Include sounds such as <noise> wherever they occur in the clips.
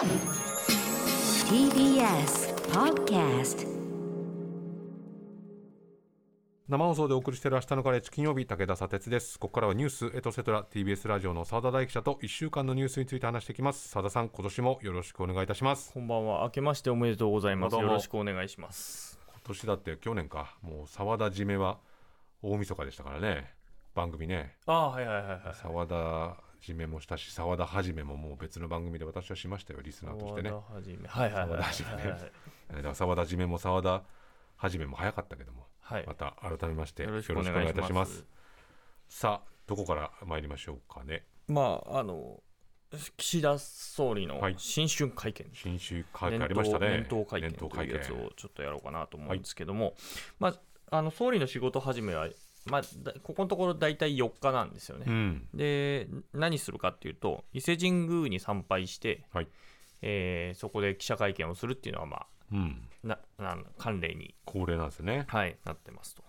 TBS Podcast 生放送でお送りしている明日のカレッジ金曜日武田砂鉄ですここからはニュースエトセトラ TBS ラジオの澤田大記者と1週間のニュースについて話していきます澤田さん今年もよろしくお願いいたしますこんばんは。明けましておめでとうございます。どうもよろしくお願いします。今年だって去年かもう澤田締めは大晦日でしたからね番組ねああ、はいはいはいはい。澤田締めもしたし澤田はじめももう別の番組で私はしましたよリスナーとしてね。沢田はじめ。はいはいはいはい。沢田はじめも澤田はじめも早かったけどもはい。また改めましてよろしくお願いします。さあどこから参りましょうかね。まあ、あの、岸田総理のはい。新春会見。新春会見ありましたね。年頭会見というやつをちょっとやろうかなと思うんですけども、まあ、あの総理の仕事始めは、まあ、だここのところ大体4日なんですよね。うん。で、何するかっていうと、伊勢神宮に参拝して、はい。えーそこで記者会見をするっていうのは、まあ、うん。ななん慣例に恒例なんですね。はい、なってますと。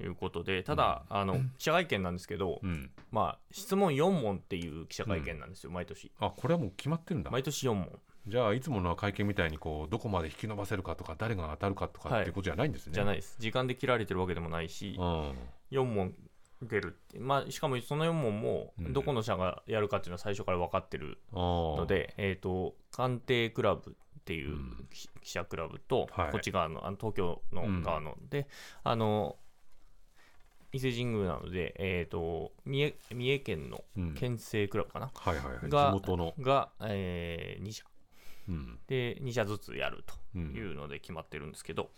いうことで、ただ、あの記者会見なんですけど、うん。まあ、質問4問っていう記者会見なんですよ、毎年。あこれはもう決まってるんだ。毎年4問。じゃあいつもの会見みたいにこうどこまで引き伸ばせるかとか誰が当たるかとかはいっていうことじゃないんですね、じゃないです。時間で切られてるわけでもないしう、ん。4問出るって、まあ、しかもその4問も、うんどこの社がやるかっていうのは最初から分かってるのので、えっ、と、官邸クラブっていううん。記記者クラブと、はい。こっち側の、あの東京の側の、で、あの、伊勢神宮なので、えっ、と、三重、三重県のうん。県政クラブかな、はいはいはい。地が元の、が、え2社。うんで、2社ずつやるとうんいうので決まってるんですけど、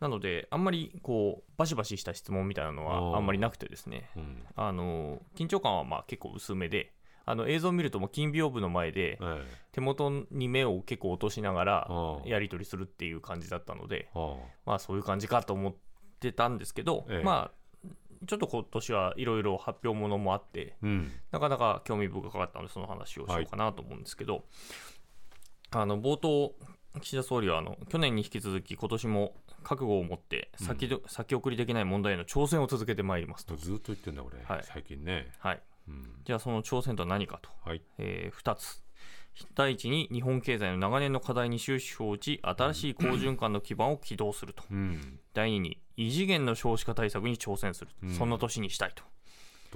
なので、あんまりこう、バシバシした質問みたいなのはあんまりなくてですね、うん。あの、緊張感はまあ結構薄めで、あの映像を見るともう金屏風の前でえ手元に目を結構落としながらやり取りするっていう感じだったのでまあそういう感じかと思ってたんですけど、ええ。まあちょっと今年はいろいろ発表ものもあってなかなか興味深かったのでその話をしようかなと思うんですけど、あの冒頭岸田総理はあの去年に引き続き今年も覚悟を持って先ど、先送りできない問題への挑戦を続けてまいりますと。ずっと言ってんだ俺、はい。最近ね、はい、うん、じゃあその挑戦とは何かと。はい。え2つ。第一に日本経済の長年の課題に終止符を打ち新しい好循環の基盤を起動すると、うん。第二に異次元の少子化対策に挑戦する、うん。そんな年にしたいと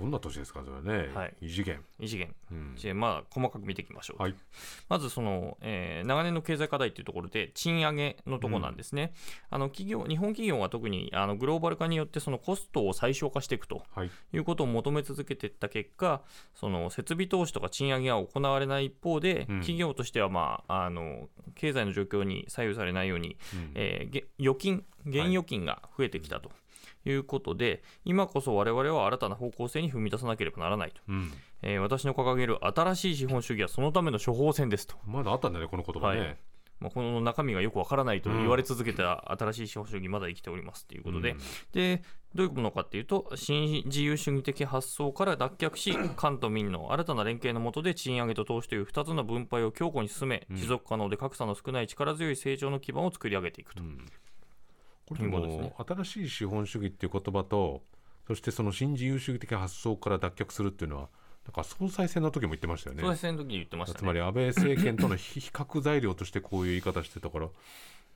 どんな年ですかそれはね、はい。異次元、異次元。うん。でまあ細かく見ていきましょう、はい。まずその、えー長年の経済課題というところで賃上げのところなんですね、あの企業日本企業は特にあのグローバル化によってそのコストを最小化していくとはい。いうことを求め続けていった結果、その設備投資とか賃上げが行われない一方で、うん。企業としては、まあ、あの経済の状況に左右されないように、うん。えーげ預金、現預金が増えてきたということで、今こそ我々は新たな方向性に踏み出さなければならないと、うん、えー私の掲げる新しい資本主義はそのための処方箋ですと。まだあったんだねこの言葉ね、はい。まあ、この中身がよくわからないと言われ続けた新しい資本主義、まだ生きておりますということで、うん。でどういうものかっていうと、新自由主義的発想から脱却し、<clears throat> 官と民の新たな連携の下で賃上げと投資という2つの分配を強固に進め、うん。持続可能で格差の少ない力強い成長の基盤を作り上げていくと。うんこれも新しい資本主義っていう言葉とそしてその新自由主義的発想から脱却するっていうのはなんか総裁選の時も言ってましたよね総裁選の時に言ってましたね。つまり安倍政権との比比較材料としてこういう言い方してたから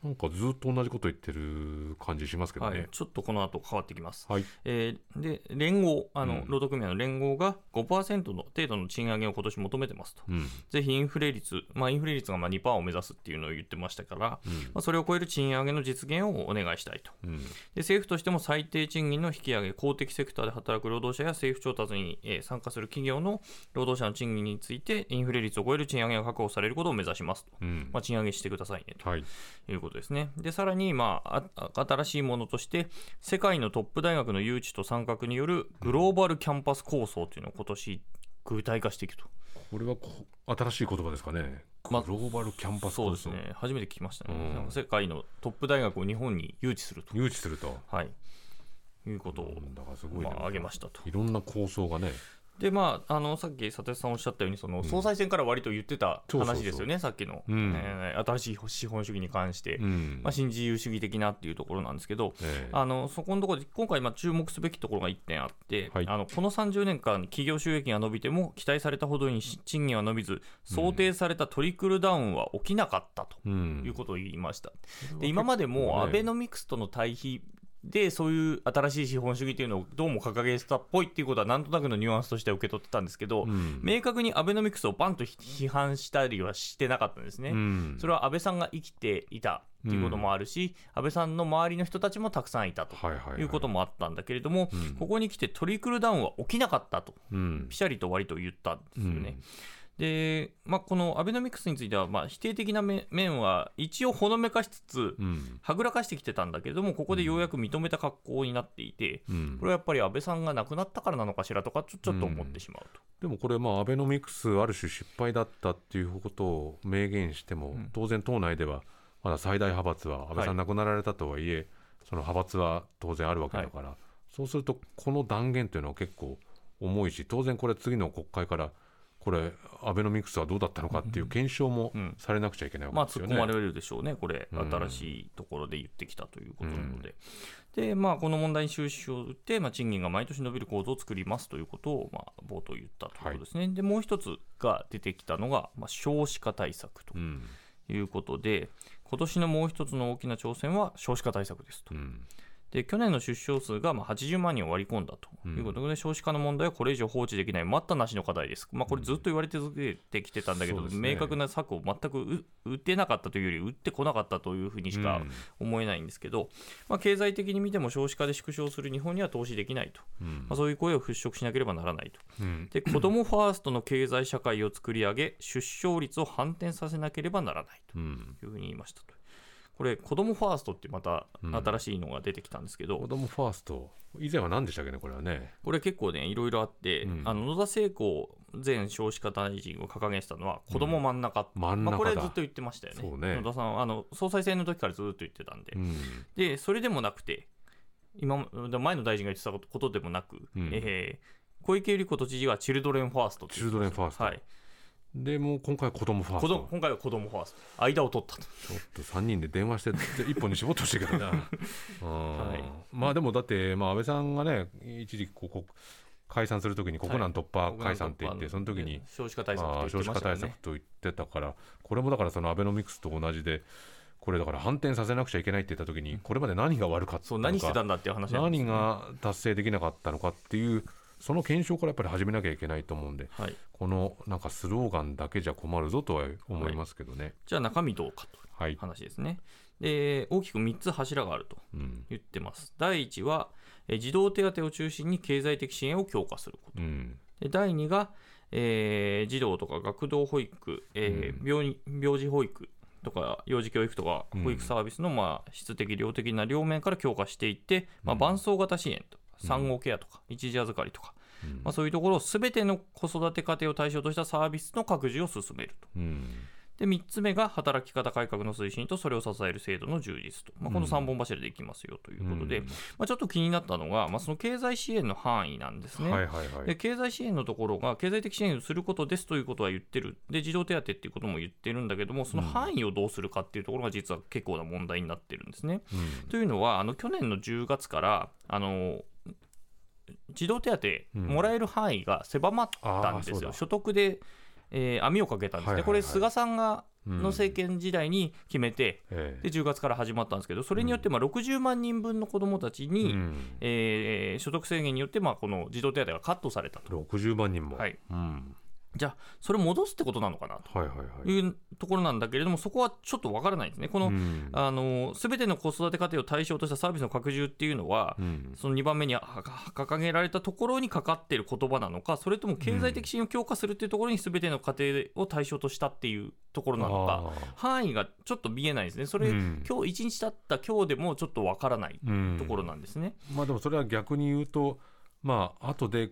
なんかずっと同じこと言ってる感じしますけどはい。ね、ちょっとこの後変わってきます。はい、えーで、連合、あの、うん。労働組合の連合が5%の程度の賃上げを今年求めてますと。うん。ぜひインフレ率、まあ、インフレ率がまあ2%を目指すっていうのを言ってましたから、うん。まあ、それを超える賃上げの実現をお願いしたいと。うん。で政府としても最低賃金の引き上げ、公的セクターで働く労働者や政府調達に、えー参加する企業の労働者の賃金について、インフレ率を超える賃上げが確保されることを目指しますと。うん。まあ、賃上げしてくださいねとはい。いうことですね。で、さらに、まあ、あ新しいものとして、世界のトップ大学の誘致と参画によるグローバルキャンパス構想というのを今年具体化していくと。これはこ新しい言葉ですかねグまローバルキャンパス構想そうですね。初めて聞きましたね。うん世界のトップ大学を日本に誘致すると。誘致するとはい。いうことを、うんだからすごいねまあ、挙げましたと。いろんな構想がねでまあ、あのさっき佐藤さんおっしゃったようにその総裁選から割と言ってた話ですよね、さっきの、うん。えー新しい資本主義に関して、うん。まあ、新自由主義的なっていうところなんですけど、ええ。あのそこのところで今回まあ注目すべきところが1点あって、はい。あのこの30年間企業収益が伸びても期待されたほどに賃金は伸びず想定されたトリクルダウンは起きなかったとうんいうことを言いました。で今までもアベノミクスとの対比でそういう新しい資本主義っていうのをどうも掲げてたっぽいっていうことはなんとなくのニュアンスとしては受け取ってたんですけど、うん。明確にアベノミクスをバンと批判したりはしてなかったんですね。うん。それは安倍さんが生きていたっていうこともあるし、安倍さんの周りの人たちもたくさんいたとはいうこともあったんだけれども、うん。ここに来てトリクルダウンは起きなかったと、うん。ピシャリと割と言ったんですよね。うんで、まあ、このアベノミクスについては、まあ、否定的な面面は一応ほのめかしつつ、うん。はぐらかしてきてたんだけれども、ここでようやく認めた格好になっていて、うん。これはやっぱり安倍さんが亡くなったからなのかしらとかちょ、ちょっと思ってしまうと。でもこれまあアベノミクスある種失敗だったっていうことを明言しても、ん。当然党内ではまだ最大派閥は安倍さん亡くなられたとはいえ、その派閥は当然あるわけだから、そうするとこの断言というのは結構重いし当然これ次の国会からこれアベノミクスはどうだったのかっていう検証もうんされなくちゃいけないまあ、わけですよね。突っ込まれるでしょうね、これ、うん新しいところで言ってきたということなので。で、まあ、この問題に終止符を打って、まあ、賃金が毎年伸びる構造を作りますということを、まあ、冒頭言ったということですね。で、もう一つが出てきたのが、まあ、少子化対策とうんいうことで、今年のもう一つの大きな挑戦は少子化対策ですと。うんで去年の出生数がまあ80万人を割り込んだということで、少子化の問題はこれ以上放置できない。待ったなしの課題です、まあ、これずっと言われ続けてきてたんだけど、そうですね。明確な策を全くう打ってなかったというより打ってこなかったというふうにしか思えないんですけど、まあ、経済的に見ても少子化で縮小する日本には投資できないと、うん。まあ、そういう声を払拭しなければならないと。うん。で子どもファーストの経済社会を作り上げ出生率を反転させなければならないとうん。いうふうに言いましたと。これ子どもファーストってまたうん。新しいのが出てきたんですけど、子供ファースト。以前は何でしたっけねこれはね。これ結構ね、いろいろあって、うん。あの野田聖子前少子化大臣を掲げてたのは、子供真ん中、真ん中だ。まあ、これずっと言ってましたよね。そうね。野田さんはあの総裁選の時からずっと言ってたんで、うん。でそれでもなくて、今も前の大臣が言ってたことでもなく、うん。えー小池百合子都知事はチルドレンファーストとチルドレンファースト。はい、でもう今回子供ファース子ト供今回は子供ファースト、間を取ったと。ちょっと3人で電話して一本に絞ってほしいけどな、<laughs> うんい。まあでもだって、まあ、安倍さんがね一時期ここ解散するときに国難突破解散って言って、その時に少子化対策まあと言ってね。策と言ってたからこれもだからそのアベノミクスと同じでこれだから反転させなくちゃいけないって言った時にこれまで何が悪かったのか。何してたんだっていう話ね。何が達成できなかったのかっていうその検証からやっぱり始めなきゃいけないと思うんで。はい、このなんかスローガンだけじゃ困るぞとは思いますけどね。じゃあ中身どうかとはいいう、話ですね。で大きく3つ柱があるとうん言ってます。第1は、えー児童手当を中心に経済的支援を強化すること。うんで第2が、えー児童とか学童保育、えー病に病児保育とか幼児教育とか保育サービスの、まあ、質的、量的な両面から強化していって、まあ、伴走型支援と産後ケアとか一時預かりとか、うん。まあ、そういうところをすべての子育て家庭を対象としたサービスの拡充を進めると。うん。で3つ目が働き方改革の推進とそれを支える制度の充実と、まあ、この3本柱でいきますよということで、うん。まあ、ちょっと気になったのが、まあ、その経済支援の範囲なんですね。はいはいはい。で経済支援のところが経済的支援をすることですということは言ってる、で児童手当っていうことも言ってるんだけども、その範囲をどうするかっていうところが実は結構な問題になってるんですね。うん。というのは、あの去年の10月から、あの児童手当うん。もらえる範囲が狭まったんですよ、うだ。所得で、えー網をかけたんですね、はいはいはい。これ、菅さんがうんの政権時代に決めて、えで10月から始まったんですけど、それによってまあ60万人分の子どもたちえに、うん。えー所得制限によってまあこの児童手当がカットされたと。60万人も、はい。うんじゃあ、それ戻すってことなのかなと。いうところなんだけれども、そこはちょっとわからないんですね。この、すべての子育て家庭を対象としたサービスの拡充っていうのは、うん。その2番目に掲げられたところにかかっている言葉なのか、それとも経済的支援を強化するっていうところにすべての家庭を対象としたっていうところなのか、範囲がちょっと見えないですね。それ、うん。今日1日経った今日でもちょっとわからないうん。ところなんですね。まあでもそれは逆に言うとまあ後で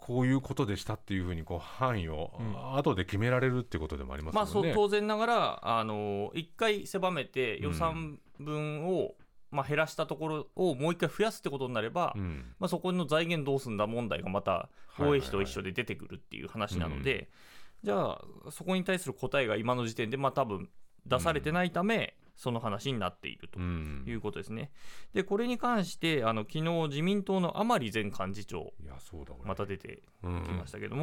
こういうことでしたっていうふうにこう範囲をうん。後で決められるってことでもありますまあ、そう。当然ながら、あの1回狭めて予算分をまあ、減らしたところをもう一回増やすってことになれば、うん。まあ、そこの財源どうすんだ問題がまたはい。防衛費と一緒で出てくるっていう話なので、じゃあそこに対する答えが今の時点でまあ多分出されてないため、その話になっているとうん。いうことですね。でこれに関してあの昨日自民党の甘利前幹事長また出てうん。きましたけれる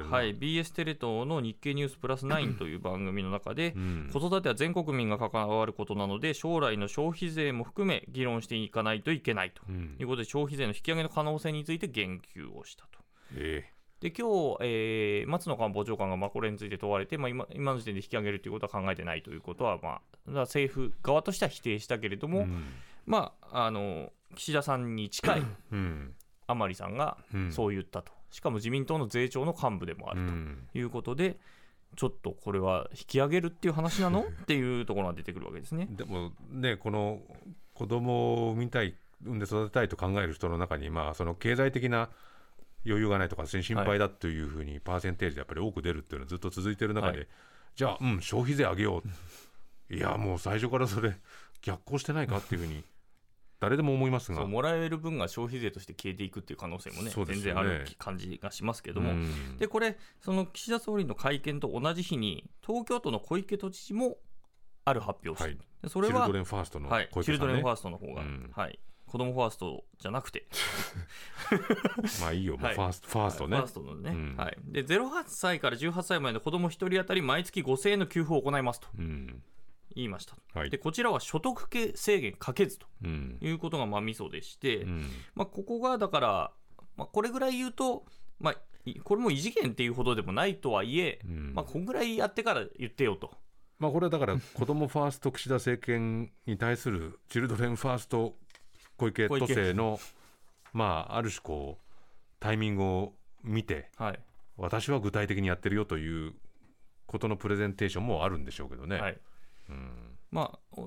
な。はい、BS テレ東の日経ニュースプラス9 <laughs> という番組の中で、うん。子育ては全国民が関わることなので将来の消費税も含め議論していかないといけないと。うん。いうことで消費税の引き上げの可能性について言及をしたと。えで今日、えー松野官房長官がまあこれについて問われて、まあ、今今の時点で引き上げるということは考えてないということは、まあ、政府側としては否定したけれども、えうんまあ、あの岸田さんに近いうん甘利さんがうんそう言ったと、しかも自民党の税調の幹部でもあると。うんいうことで、ちょっとこれは引き上げるっていう話なのっていうところが出てくるわけですね。でもねこの子供を産みたい産んで育てたいと考える人の中にまあその経済的な余裕がないとか心配だというふうにパーセンテージでやっぱり多く出るっていうのはずっと続いてる中で、はい。じゃあうん消費税上げよういやもう最初からそれ逆行してないかっていうふうに誰でも思いますが。もらえる分が消費税として消えていくっていう可能性もねそうです全然ある感じがしますけども、うん。でこれ、その岸田総理の会見と同じ日に、東京都の小池都知事もある発表をしてる、はい。でそれはチルドレンファーストのはい、小池さんね。チルドレンファーストの方が、うん。はい、子供ファーストじゃなくて、<laughs> まあいいよ、はい。ファーストファーストね、ファーストのね、うん。はい、で0 8歳から18歳までの子供1人当たり毎月5000円の給付を行いますと。うん。言いました。はい。でこちらは所得系制限かけずとうん。いうことがまあミソでして、うん。まあ、ここがだから、まあ、これぐらい言うと、まあ、いこれも異次元っていうほどでもないとはいえ、うん。まあ、こんぐらいやってから言ってよと。まあこれはだから子どもファースト岸田政権に対するチルドレンファースト小池都政のまあある種こうタイミングを見てはい。私は具体的にやってるよということのプレゼンテーションもあるんでしょうけどね。はい。うん。まあ、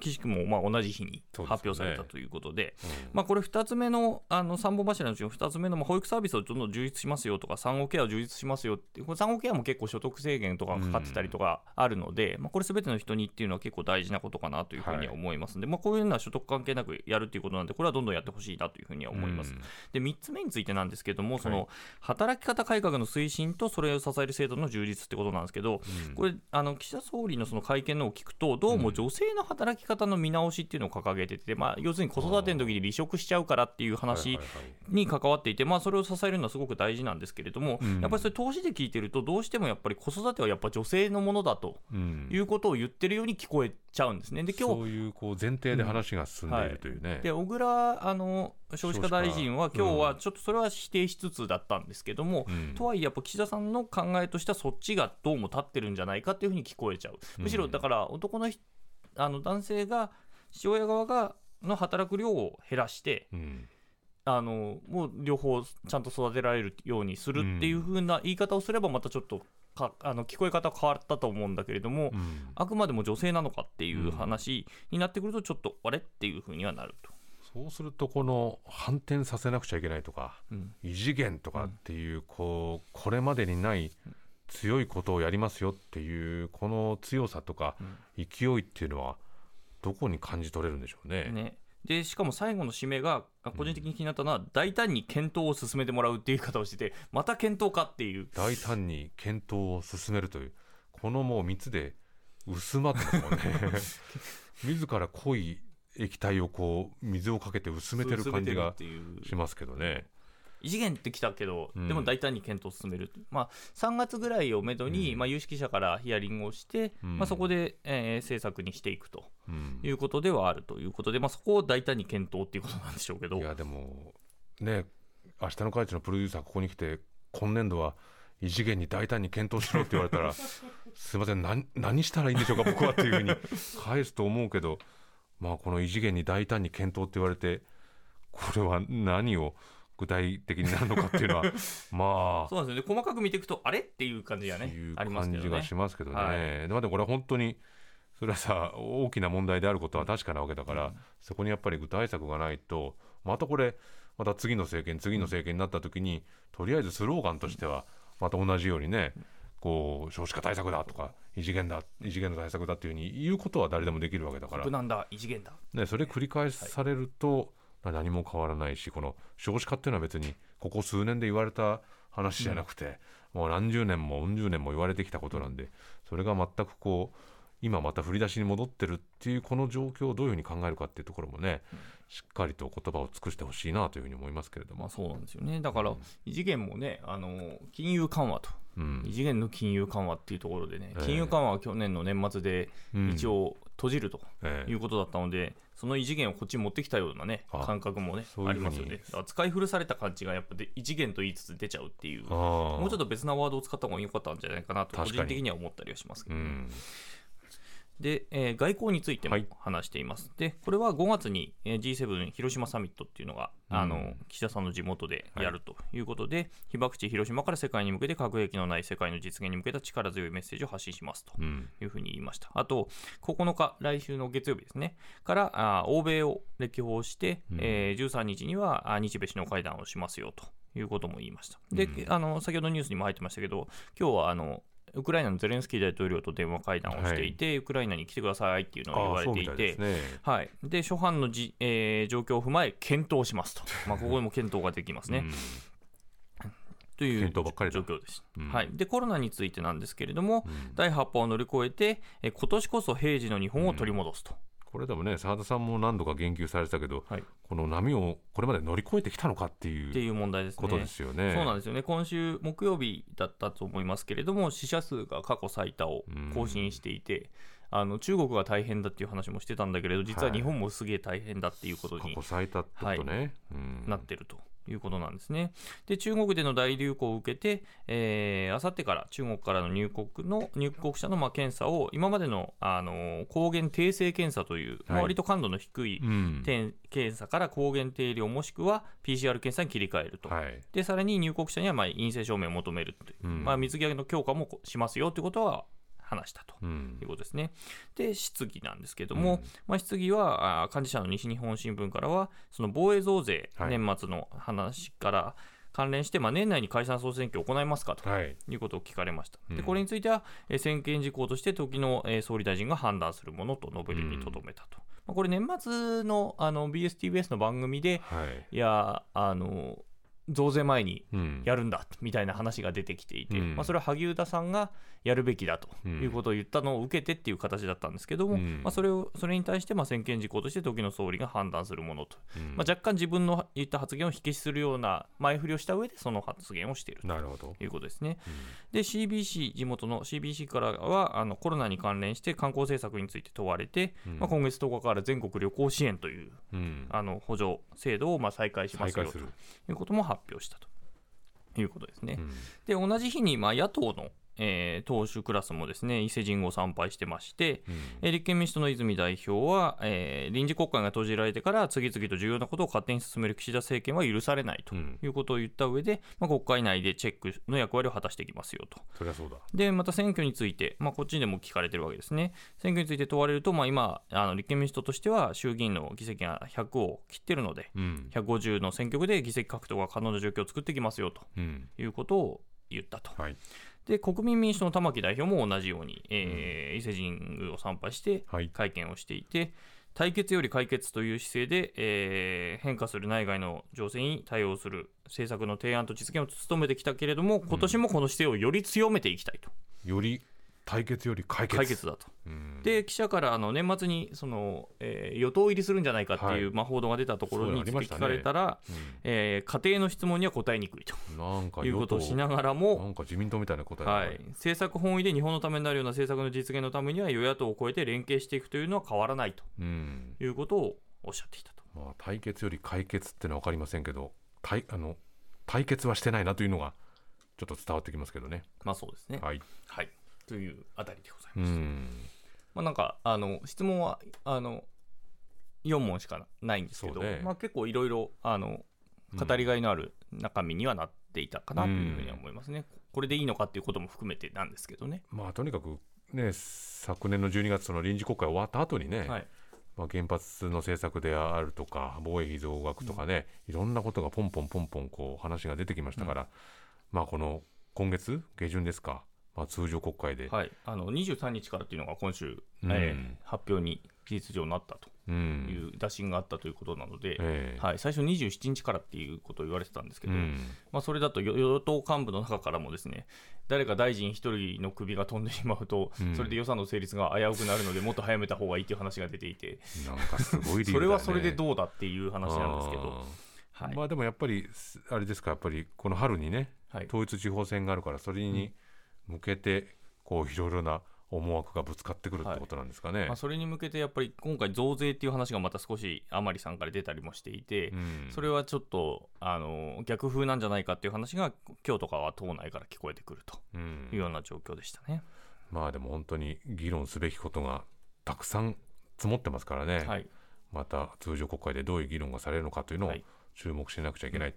岸君もまあ同じ日に発表されたということで、うん。まあ、これ2つ目のあの3本柱のうちの2つ目のまあ保育サービスをどんどん充実しますよとか産後ケアを充実しますよってこれ産後ケアも結構所得制限とかかかってたりとかあるので、まあ、これ全ての人にっていうのは結構大事なことかなというふうには思います。ので、まあ、こういうのは所得関係なくやるっていうことなんでこれはどんどんやってほしいなというふうには思います。うん。で3つ目についてなんですけども、そはの働き方改革の推進とそれを支える制度の充実ってことなんですけど、うん。これあの岸田総理のその会見のを聞くとどうも女性の働き方の見直しっていうのを掲げてて、まあ、要するに子育ての時に離職しちゃうからっていう話はいはいはいに関わっていて、まあ、それを支えるのはすごく大事なんですけれども、うん。やっぱりそれ投資で聞いてるとどうしてもやっぱり子育てはやっぱ女性のものだとうん。いうことを言ってるように聞こえちゃうんですね。で今日そういうこう前提で話が進んでいるというね。で小倉あの少子化大臣は今日はちょっとそれは否定しつつだったんですけども、うん。とはいえやっぱ岸田さんの考えとしてはそっちがどうも立ってるんじゃないかっていうふうに聞こえちゃう。むしろだから男のひあの男性が父親側がの働く量を減らしてうんあのもう両方ちゃんと育てられるようにするっていうふうな言い方をすればまたちょっとかあの聞こえ方変わったと思うんだけれども、うんあくまでも女性なのかっていう話になってくるとちょっとあれっていうふうにはなると。そうするとこの反転させなくちゃいけないとかうん異次元とかっていうこうこれまでにない強いことをやりますよっていうこの強さとか勢いっていうのはどこに感じ取れるんでしょうね？ね、でしかも最後の締めがあ個人的に気になったのは、大胆に検討を進めてもらうっていう言い方をしててまた検討かっていう。大胆に検討を進めるというこのもう3つで薄まってもね。<laughs> 自ら濃い液体をこう水をかけて薄めてる感じがしますけどね。異次元ってきたけど、うん。でも大胆に検討を進める、まあ、3月ぐらいをめどに、うん。まあ、有識者からヒアリングをして、うん。まあ、そこで、えー政策にしていくと。うん。いうことではあるということで、まあ、そこを大胆に検討っていうことなんでしょうけど。いやでもね明日の会長のプロデューサーここに来て今年度は異次元に大胆に検討しろって言われたら <laughs> すいません何何したらいいんでしょうか僕はっていうふうに返すと思うけどまあこの異次元に大胆に検討って言われてこれは何を具体的になるのかっていうのは <laughs> まあ。そうですよ。ね細かく見ていくとあれ？っていう感じがねいうありますけどね。感じがしますけどね。はい。でもでもこれは本当にそれはさ大きな問題であることは確かなわけだから、そこにやっぱり具体策がないとまたこれまた次の政権次の政権になった時にとりあえずスローガンとしてはまた同じようにねこう少子化対策だとか異次元だ異次元の対策だっていうふうに言うことは誰でもできるわけだから。無、難だ異次元だ。ね、それ繰り返されると、何も変わらないしこの少子化っていうのは別にここ数年で言われた話じゃなくて、もう何十年もうん十年も言われてきたことなんでそれが全くこう今また振り出しに戻ってるっていうこの状況をどういうふうに考えるかっていうところもね、しっかりと言葉を尽くしてほしいなというふうに思いますけれども、まあそうなんですよね。だから異次元もねあの金融緩和と。うん。異次元の金融緩和っていうところでねええ。金融緩和は去年の年末でうん。一応閉じるとええ。いうことだったので、その異次元をこっちに持ってきたようなねあ感覚もねそういうふうに。ありますよね。だから使い古された感じがやっぱで異次元と言いつつ出ちゃうっていうあもうちょっと、と別なワードを使った方が良かったんじゃないかなと個人的には思ったりはしますけど、うんで、えー外交についてもはい。話しています、でこれは5月に、えー G7 広島サミットっていうのが、あのうん岸田さんの地元でやるとい。うことで、被爆地広島から世界に向けて核兵器のない世界の実現に向けた力強いメッセージを発信しますとうん。いうふうに言いました。あと、9日、来週の月曜日ですね、からあ欧米を歴訪して、うん。えー13日にはあ日米首脳会談をしますよということも言いました。で、うん。あの先ほどニュースにも入ってましたけど、今日はあのウクライナのゼレンスキー大統領と電話会談をしていて、ウクライナに来てくださいっていうのを言われていてい。ね。はい、で初版のじ、えー状況を踏まえ検討しますと、まあ、ここでも検討ができますね。という検討ばっかりだ状況です、うんはい。で、コロナについてなんですけれども、うん第8波を乗り越えて、え今年こそ平時の日本を取り戻すと。これでもね澤田さんも何度か言及されてたけど、はい。この波をこれまで乗り越えてきたのかっていうっていう問題ですね。ことですよね。そうなんですよね。今週木曜日だったと思いますけれども、死者数が過去最多を更新していて、あの中国が大変だっていう話もしてたんだけれど、実は日本もすげえ大変だっていうことに過去最多ってことね。うん。なってるということなんですね。で、中国での大流行を受けて、えー、あさってから中国からの入国の入国者のまあ検査を、今までの、あのー抗原定性検査という、まあはい割と感度の低いうん点検査から抗原定量もしくは PCR 検査に切り替えると。はい。で、さらに入国者にはまあ陰性証明を求めるという、うんまあ、水際の強化もしますよということは話したと。いうことですね。で、質疑なんですけども、うんまあ、質疑は、あ幹事社の西日本新聞からは、その防衛増税、はい年末の話から関連して、まあ、年内に解散・総選挙を行いますかとはい。いうことを聞かれました。うんでこれについては、えー専権事項として、時の、えー総理大臣が判断するものと述べるにとどめたと。まあ、これ、年末のあの BSTBS の番組で、はい。いや、あの、増税前にうんやるんだみたいな話が出てきていて、うんまあ、それは萩生田さんがやるべきだということを言ったのを受けてっていう形だったんですけども、うんまあ、それをそれに対してまあ専権事項として時の総理が判断するものと、うんまあ、若干自分の言った発言を火消しするような前振りをした上でその発言をしていると。いうことですね。で CBC 地元の CBC からはあのコロナに関連して観光政策について問われて、うんまあ、今月10日から全国旅行支援といううん。あの補助制度をまあ再開しますよと。いうことも発表したということですね。うんで同じ日にまあ野党の、えー党首クラスもですね伊勢神宮を参拝してまして、うんえー立憲民主党の泉代表は、えー臨時国会が閉じられてから次々と重要なことを勝手に進める岸田政権は許されないとうんいうことを言った上で、まあ、国会内でチェックの役割を果たしていきますよと。そりゃそうだ。でまた選挙について、まあ、こっちでも聞かれてるわけですね。選挙について問われると、まあ、今あの、立憲民主党としては衆議院の議席が100を切ってるので、うん。150の選挙区で議席獲得が可能な状況を作っていきますよとうん。いうことを言ったと。はい。で国民民主党の玉木代表も同じように、えー伊勢神宮を参拝してはい。会見をしていて、対決より解決という姿勢で、えー変化する内外の情勢に対応する政策の提案と実現を努めてきたけれども、今年もこの姿勢をより強めていきたいと、より対決より解決。解決だと。うん。で記者からあの年末にその、えー与党入りするんじゃないかっていう、はいまあ、報道が出たところについて聞かれたら、うえー家庭の質問には答えにくいとんなんかいうことをしながらなも、んか自民党みたいな答えはい、政策本位で日本のためになるような政策の実現のためには与野党を超えて連携していくというのは変わらないとうん。いうことをおっしゃっていたと。まあ対決より解決ってのは分かりませんけど、対あの対決はしてないなというのがちょっと伝わってきますけどね。まあそうですね。はい。はい。というあたりでございうます。ん。まあなんか、あの、質問は、あの、4問しかないんですけど、ねまあ結構いろいろ、あの、語りがいのある中身にはなっていたかなというふうには思いますね。これでいいのかっていうことも含めてなんですけどね。まあとにかくね昨年の12月の臨時国会終わった後にね、はい。まあ、原発の政策であるとか防衛費増額とかね、いろんなことがポンポンポンポンこう話が出てきましたから、まあこの今月下旬ですか、まあ、通常国会で、はい、あの23日からっていうのが今週、うん。えー発表に事実上なったと。ういんう打診があったということなので、ええ。はい、最初27日からっていうことを言われてたんですけど、うん。まあ、それだと与与党幹部の中からもですね誰か大臣一人の首が飛んでしまうと、うん。それで予算の成立が危うくなるのでもっと早めた方がいいという話が出ていて、なんかすごいね、<laughs> それはそれでどうだっていう話なんですけど、はい。まあでもやっぱりすあれですかやっぱりこの春にねはい。統一地方選があるからそれに向けてこういろいろな思惑がぶつかってくるってことなんですかね。まあ、それに向けてやっぱり今回増税っていう話がまた少し甘利さんから出たりもしていて、うん。それはちょっとあの逆風なんじゃないかっていう話が今日とかは党内から聞こえてくるとうん。いうような状況でしたね。まあでも本当に議論すべきことがたくさん積もってますからね、はい、また通常国会でどういう議論がされるのかというのをはい。注目しなくちゃいけない、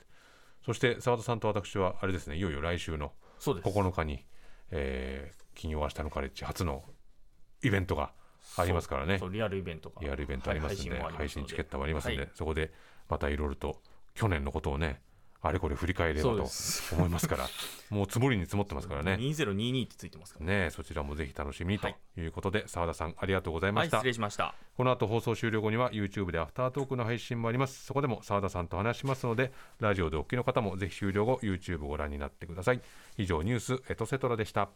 そして澤田さんと私はあれですねいよいよ来週のそうです。9日に、えー金曜明日のカレッジ初のイベントがありますからね。リアルイベントが。リアルイベントありますんで、はい配信チケットもありますんで、はい。そこでまたいろいろと去年のことをねあれこれ振り返ればと思いますから。<laughs> もう積もりに積もってますからね。2022ってついてますからね。ねそちらもぜひ楽しみにとはい。いうことで澤田さんありがとうございまはい、した、失礼しました。この後放送終了後には YouTube でアフタートークの配信もあります。そこでも澤田さんと話しますのでラジオでお聞きの方もぜひ終了後 YouTube ご覧になってください。以上ニュースエトセトラでした